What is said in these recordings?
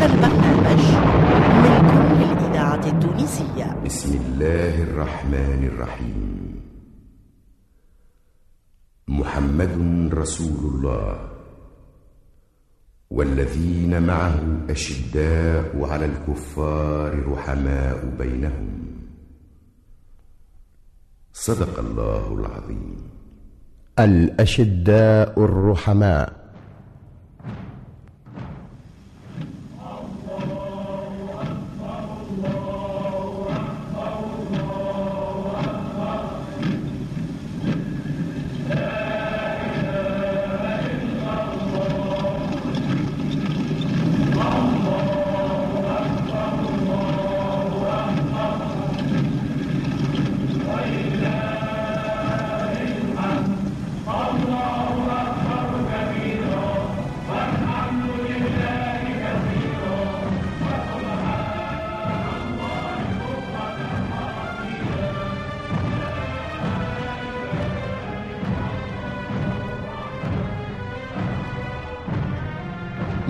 هذا البرنامج من كل الإذاعة التونسية. بسم الله الرحمن الرحيم. محمد رسول الله. والذين معه أشداء على الكفار رحماء بينهم. صدق الله العظيم. الأشداء الرحماء.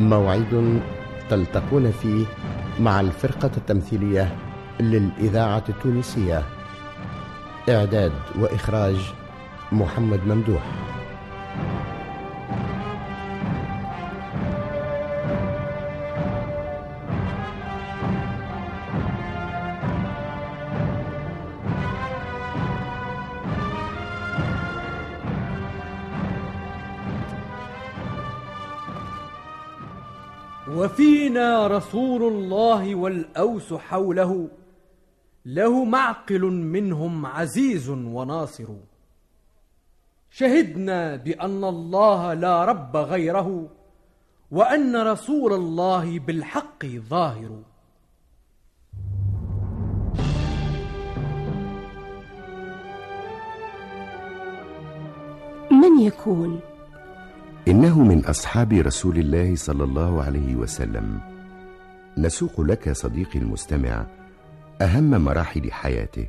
موعد تلتقون فيه مع الفرقة التمثيلية للإذاعة التونسية. إعداد وإخراج محمد ممدوح. رسول الله والأوس حوله له معقل منهم عزيز وناصر. شهدنا بأن الله لا رب غيره وأن رسول الله بالحق ظاهر. من يكون؟ إنه من أصحاب رسول الله صلى الله عليه وسلم. نسوق لك صديقي المستمع أهم مراحل حياته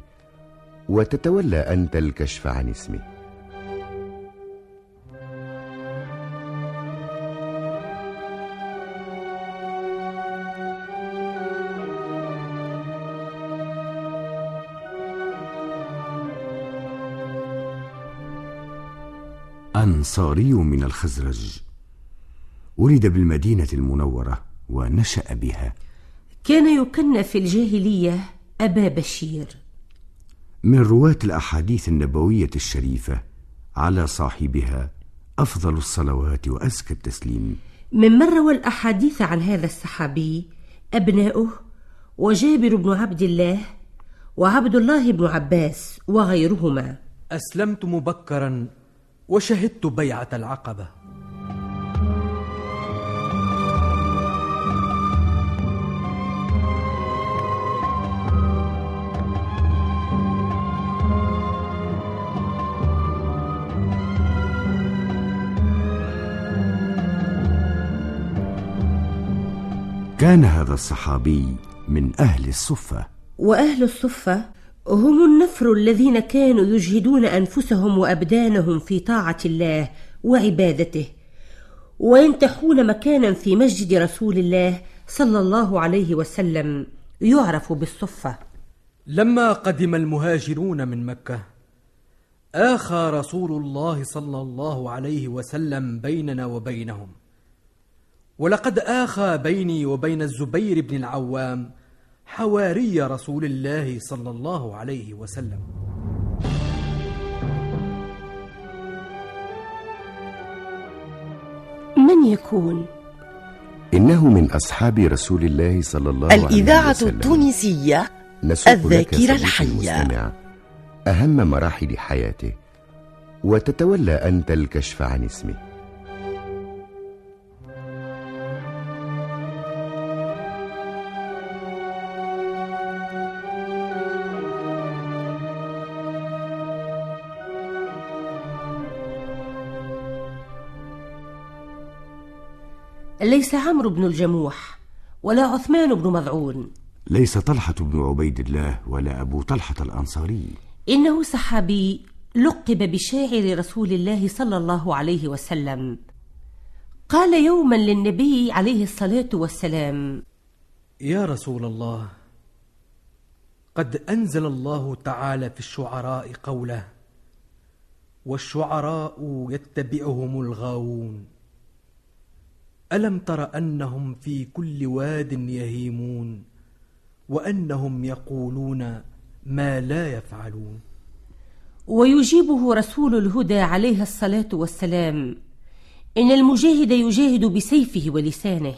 وتتولى أنت الكشف عن اسمه. أنصاري من الخزرج. ولد بالمدينة المنورة. ونشأ بها. كان يكن في الجاهلية أبا بشير. من رواة الأحاديث النبوية الشريفة على صاحبها أفضل الصلوات وأزكى التسليم. ممن روى الأحاديث عن هذا الصحابي أبناؤه وجابر بن عبد الله وعبد الله بن عباس وغيرهما. أسلمت مبكرا وشهدت بيعة العقبة. كان هذا الصحابي من أهل الصفة. وأهل الصفة هم النفر الذين كانوا يجهدون أنفسهم وأبدانهم في طاعة الله وعبادته وينتحون مكانا في مسجد رسول الله صلى الله عليه وسلم يعرف بالصفة. لما قدم المهاجرون من مكة آخى رسول الله صلى الله عليه وسلم بيننا وبينهم. ولقد آخى بيني وبين الزبير بن العوام حواري رسول الله صلى الله عليه وسلم. من يكون؟ إنه من أصحاب رسول الله صلى الله عليه وسلم. الإذاعة التونسية الذاكرة الحية. أهم مراحل حياته وتتولى أنت الكشف عن اسمه. ليس عمرو بن الجموح ولا عثمان بن مضعون ليس طلحة بن عبيد الله ولا أبو طلحة الأنصاري. إنه صحابي لقب بشاعر رسول الله صلى الله عليه وسلم. قال يوما للنبي عليه الصلاة والسلام يا رسول الله قد أنزل الله تعالى في الشعراء قوله والشعراء يتبعهم الغاوون ألم تر أنهم في كل واد يهيمون وأنهم يقولون ما لا يفعلون؟ ويجيبه رسول الهدى عليه الصلاة والسلام. إن المجاهد يجاهد بسيفه ولسانه.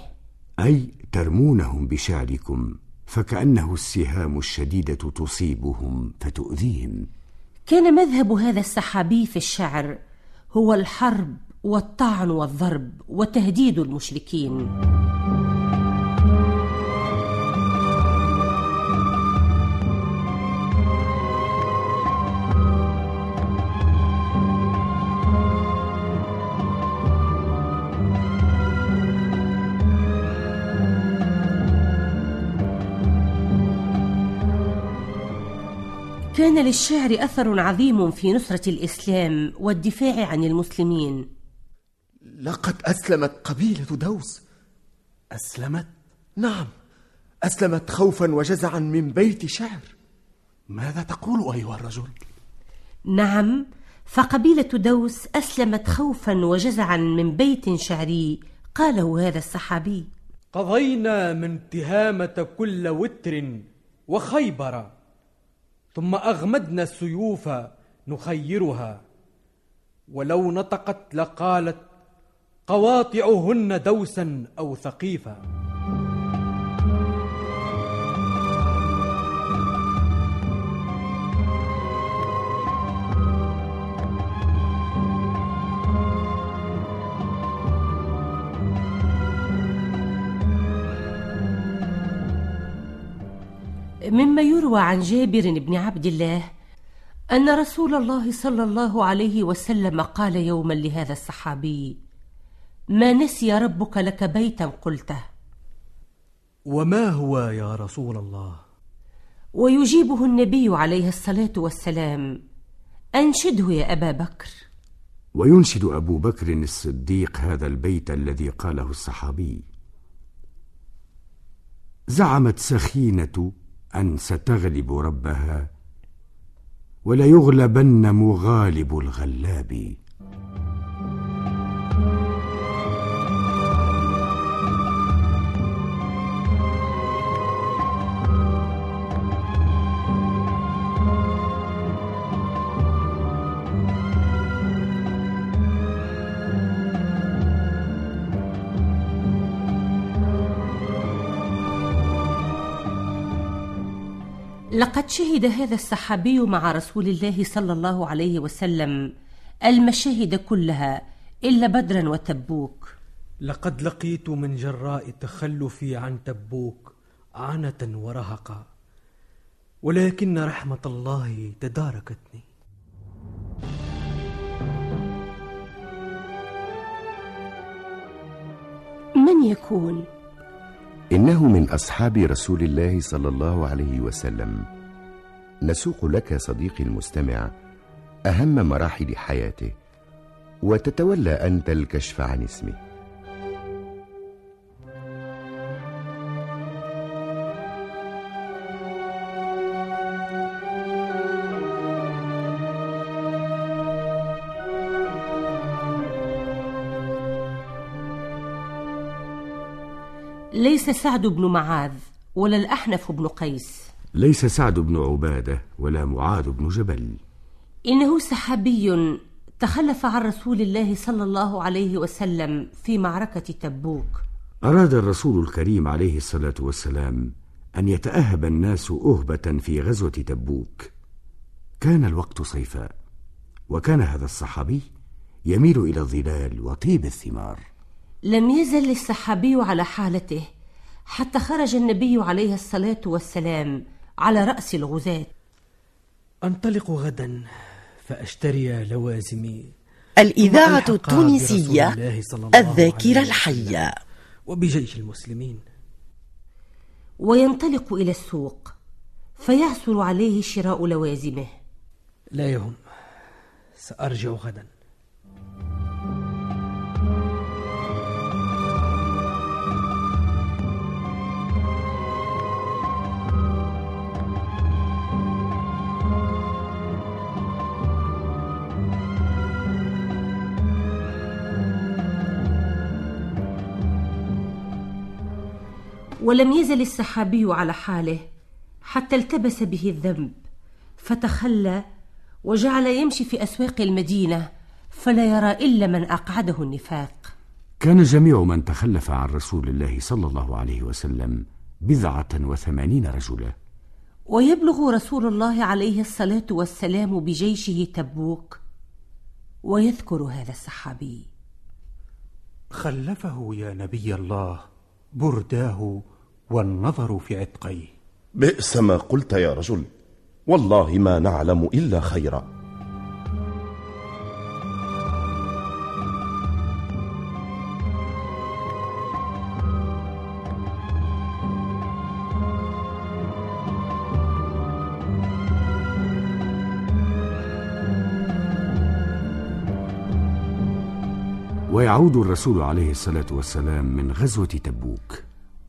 أي ترمونهم بشعركم فكأنه السهام الشديدة تصيبهم فتؤذيهم. كان مذهب هذا السحابي في الشعر هو الحرب. والطعن والضرب وتهديد المشركين. كان للشعر أثر عظيم في نصرة الإسلام والدفاع عن المسلمين. لقد أسلمت قبيلة دوس أسلمت؟ نعم أسلمت خوفا وجزعا من بيت شعر ماذا تقول أيها الرجل؟ نعم فقبيلة دوس أسلمت خوفا وجزعا من بيت شعري قاله هذا الصحابي قضينا من تهامه كل وتر وخيبر ثم أغمدنا السيوف نخيرها ولو نطقت لقالت قواطعهن دوسا أو ثقيفا. مما يروى عن جابر بن عبد الله أن رسول الله صلى الله عليه وسلم قال يوما لهذا الصحابي ما نسي ربك لك بيتا قلته. وما هو يا رسول الله؟ ويجيبه النبي عليه الصلاة والسلام. أنشده يا أبا بكر. وينشد أبو بكر الصديق هذا البيت الذي قاله الصحابي. زعمت سخينة أن ستغلب ربها وليغلبن مغالب الغلاب. لقد شهد هذا الصحابي مع رسول الله صلى الله عليه وسلم المشاهد كلها إلا بدرا وتبوك. لقد لقيت من جراء تخلفي عن تبوك عنة ورهقا ولكن رحمة الله تداركتني. من يكون؟ إنه من أصحاب رسول الله صلى الله عليه وسلم. نسوق لك صديقي المستمع أهم مراحل حياته وتتولى أنت الكشف عن اسمه. ليس سعد بن معاذ ولا الأحنف بن قيس. ليس سعد بن عبادة ولا معاذ بن جبل. إنه سحابي تخلف عن رسول الله صلى الله عليه وسلم في معركة تبوك. أراد الرسول الكريم عليه الصلاة والسلام أن يتأهب الناس أهبة في غزوة تبوك. كان الوقت صيفا وكان هذا الصحابي يميل إلى الظلال وطيب الثمار. لم يزل السحابي على حالته حتى خرج النبي عليه الصلاة والسلام على رأس الغزاة. أنطلق غدا فأشتري لوازمي. الإذاعة التونسية الذاكرة الحية. وبجيش المسلمين. وينطلق إلى السوق فيعثر عليه شراء لوازمه. لا يهم سأرجع غدا. ولم يزل السحابي على حاله حتى التبس به الذنب فتخلى وجعل يمشي في أسواق المدينة فلا يرى إلا من أقعده النفاق. كان جميع من تخلف عن رسول الله صلى الله عليه وسلم بضعة وثمانين رجلا. ويبلغ رسول الله عليه الصلاة والسلام بجيشه تبوك ويذكر هذا الصحابي خلفه يا نبي الله برداه والنظر في عتقيه. بئس ما قلت يا رجل. والله ما نعلم إلا خيرا. ويعود الرسول عليه الصلاة والسلام من غزوة تبوك.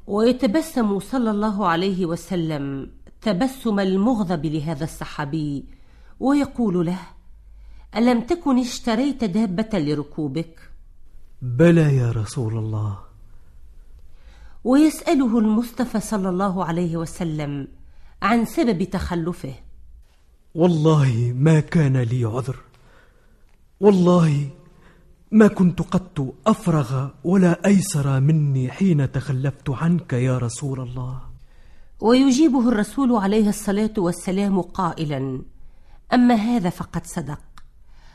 ويتبسم صلى الله عليه وسلم تبسم المغضب لهذا الصحابي ويقول له ألم تكن اشتريت دابة لركوبك؟ بلى يا رسول الله. ويسأله المصطفى صلى الله عليه وسلم عن سبب تخلفه. والله ما كان لي عذر والله ما كنت قط أفرغ ولا أيسر مني حين تخلفت عنك يا رسول الله. ويجيبه الرسول عليه الصلاة والسلام قائلا أما هذا فقد صدق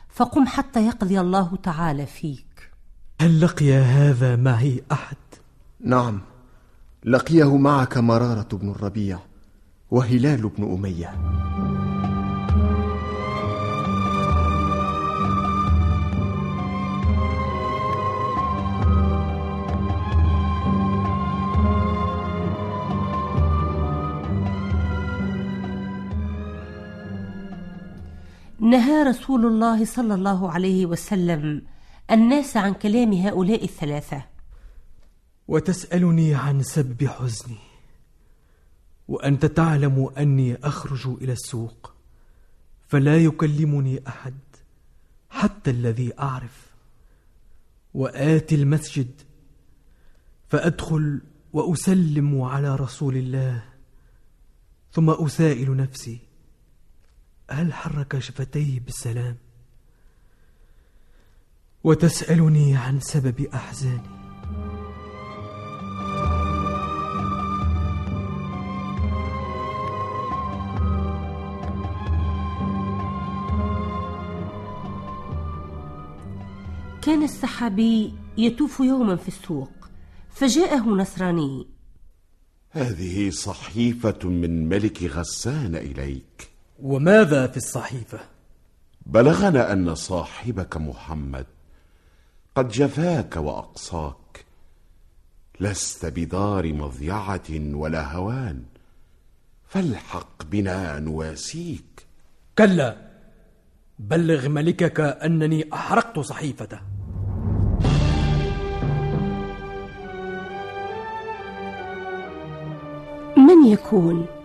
فقم حتى يقضي الله تعالى فيك. هل لقي هذا معي أحد؟ نعم لقيه معك مرارة بن الربيع وهلال بن أمية. نهى رسول الله صلى الله عليه وسلم الناس عن كلام هؤلاء الثلاثة. وتسألني عن سبب حزني وأنت تعلم أني أخرج إلى السوق فلا يكلمني أحد حتى الذي أعرف. واتي المسجد فأدخل وأسلم على رسول الله ثم أسائل نفسي. هل حرك شفتيه بالسلام؟ وتسألني عن سبب أحزاني. كان السحابي يطوف يوما في السوق فجاءه نصراني. هذه صحيفة من ملك غسان إليك. وماذا في الصحيفة؟ بلغنا أن صاحبك محمد قد جفاك وأقصاك لست بدار مضيعة ولا هوان فالحق بنا نواسيك. كلا بلغ ملكك أنني أحرقت صحيفته. من يكون؟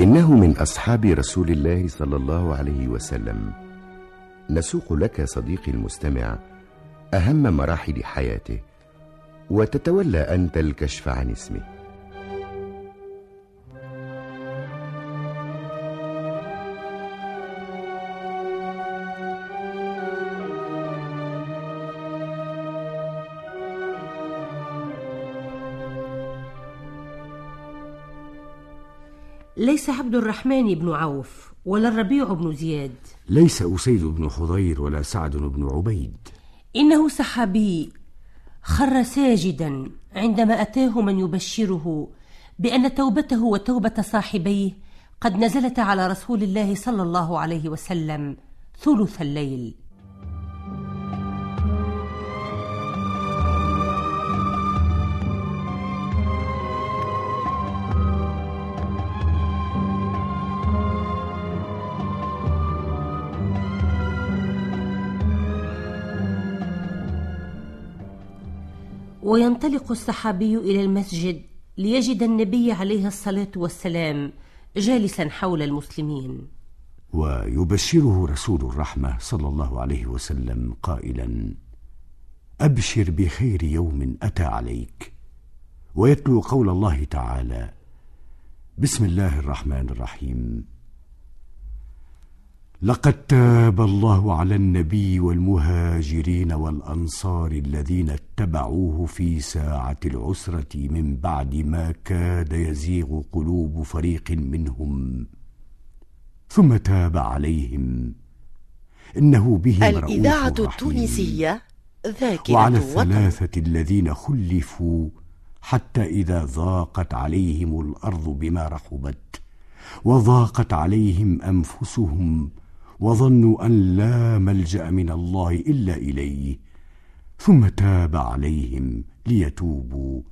إنه من أصحاب رسول الله صلى الله عليه وسلم. نسوق لك صديقي المستمع أهم مراحل حياته وتتولى انت الكشف عن اسمه. ليس عبد الرحمن بن عوف ولا الربيع بن زياد. ليس أسيد بن حضير ولا سعد بن عبيد. إنه صحابي خر ساجدا عندما أتاه من يبشره بأن توبته وتوبة صاحبيه قد نزلت على رسول الله صلى الله عليه وسلم ثلث الليل. وينطلق الصحابي إلى المسجد ليجد النبي عليه الصلاة والسلام جالسا حول المسلمين. ويبشره رسول الرحمة صلى الله عليه وسلم قائلا أبشر بخير يوم أتى عليك. ويتلو قول الله تعالى بسم الله الرحمن الرحيم. لقد تاب الله على النبي والمهاجرين والأنصار الذين اتبعوه في ساعة العسرة من بعد ما كاد يزيغ قلوب فريق منهم. ثم تاب عليهم. إنه بهم الإذاعة التونسية ذاكرة وعلى وطن. الثلاثة الذين خلفوا حتى إذا ضاقت عليهم الأرض بما رحبت وضاقت عليهم أنفسهم وظنوا أن لا ملجأ من الله إلا إليه ثم تاب عليهم ليتوبوا.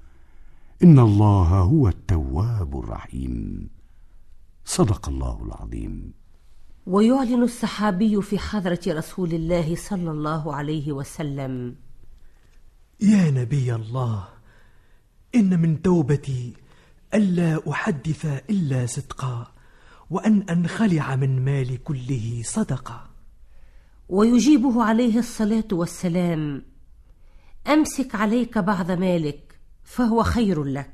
إن الله هو التواب الرحيم. صدق الله العظيم. ويعلن الصحابي في حضرة رسول الله صلى الله عليه وسلم. يا نبي الله إن من توبتي ألا أحدث إلا صدقا. وأن أنخلع من مالي كله صدقة. ويجيبه عليه الصلاة والسلام. أمسك عليك بعض مالك فهو خير لك.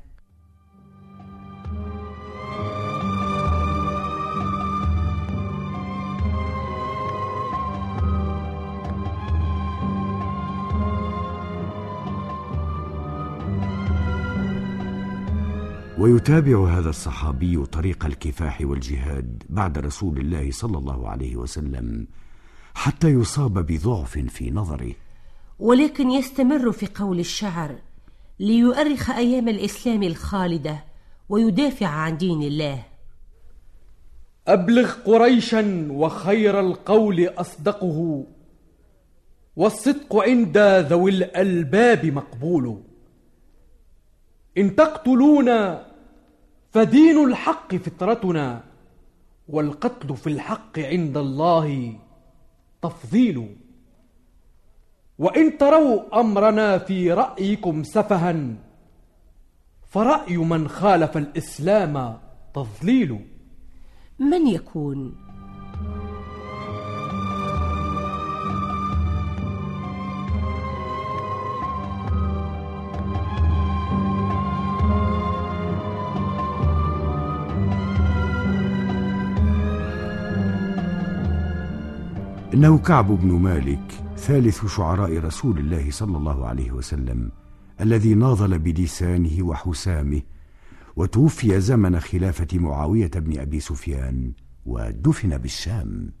ويتابع هذا الصحابي طريق الكفاح والجهاد بعد رسول الله صلى الله عليه وسلم حتى يصاب بضعف في نظره. ولكن يستمر في قول الشعر ليؤرخ أيام الإسلام الخالدة ويدافع عن دين الله. أبلغ قريشا وخير القول أصدقه والصدق عند ذوي الألباب مقبول. إن تقتلونا فدين الحق فطرتنا والقتل في الحق عند الله تفضيل. وإن تروا أمرنا في رأيكم سفها فرأي من خالف الإسلام تضليل من يكون؟ انه كعب بن مالك ثالث شعراء رسول الله صلى الله عليه وسلم الذي ناضل بلسانه وحسامه وتوفي زمن خلافة معاوية بن أبي سفيان ودفن بالشام.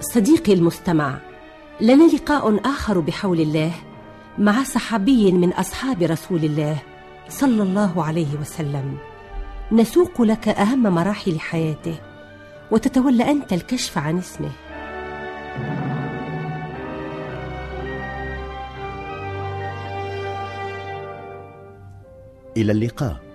صديقي المستمع لنا لقاء آخر بحول الله مع صحابي من أصحاب رسول الله صلى الله عليه وسلم. نسوق لك أهم مراحل حياته وتتولى أنت الكشف عن اسمه. إلى اللقاء.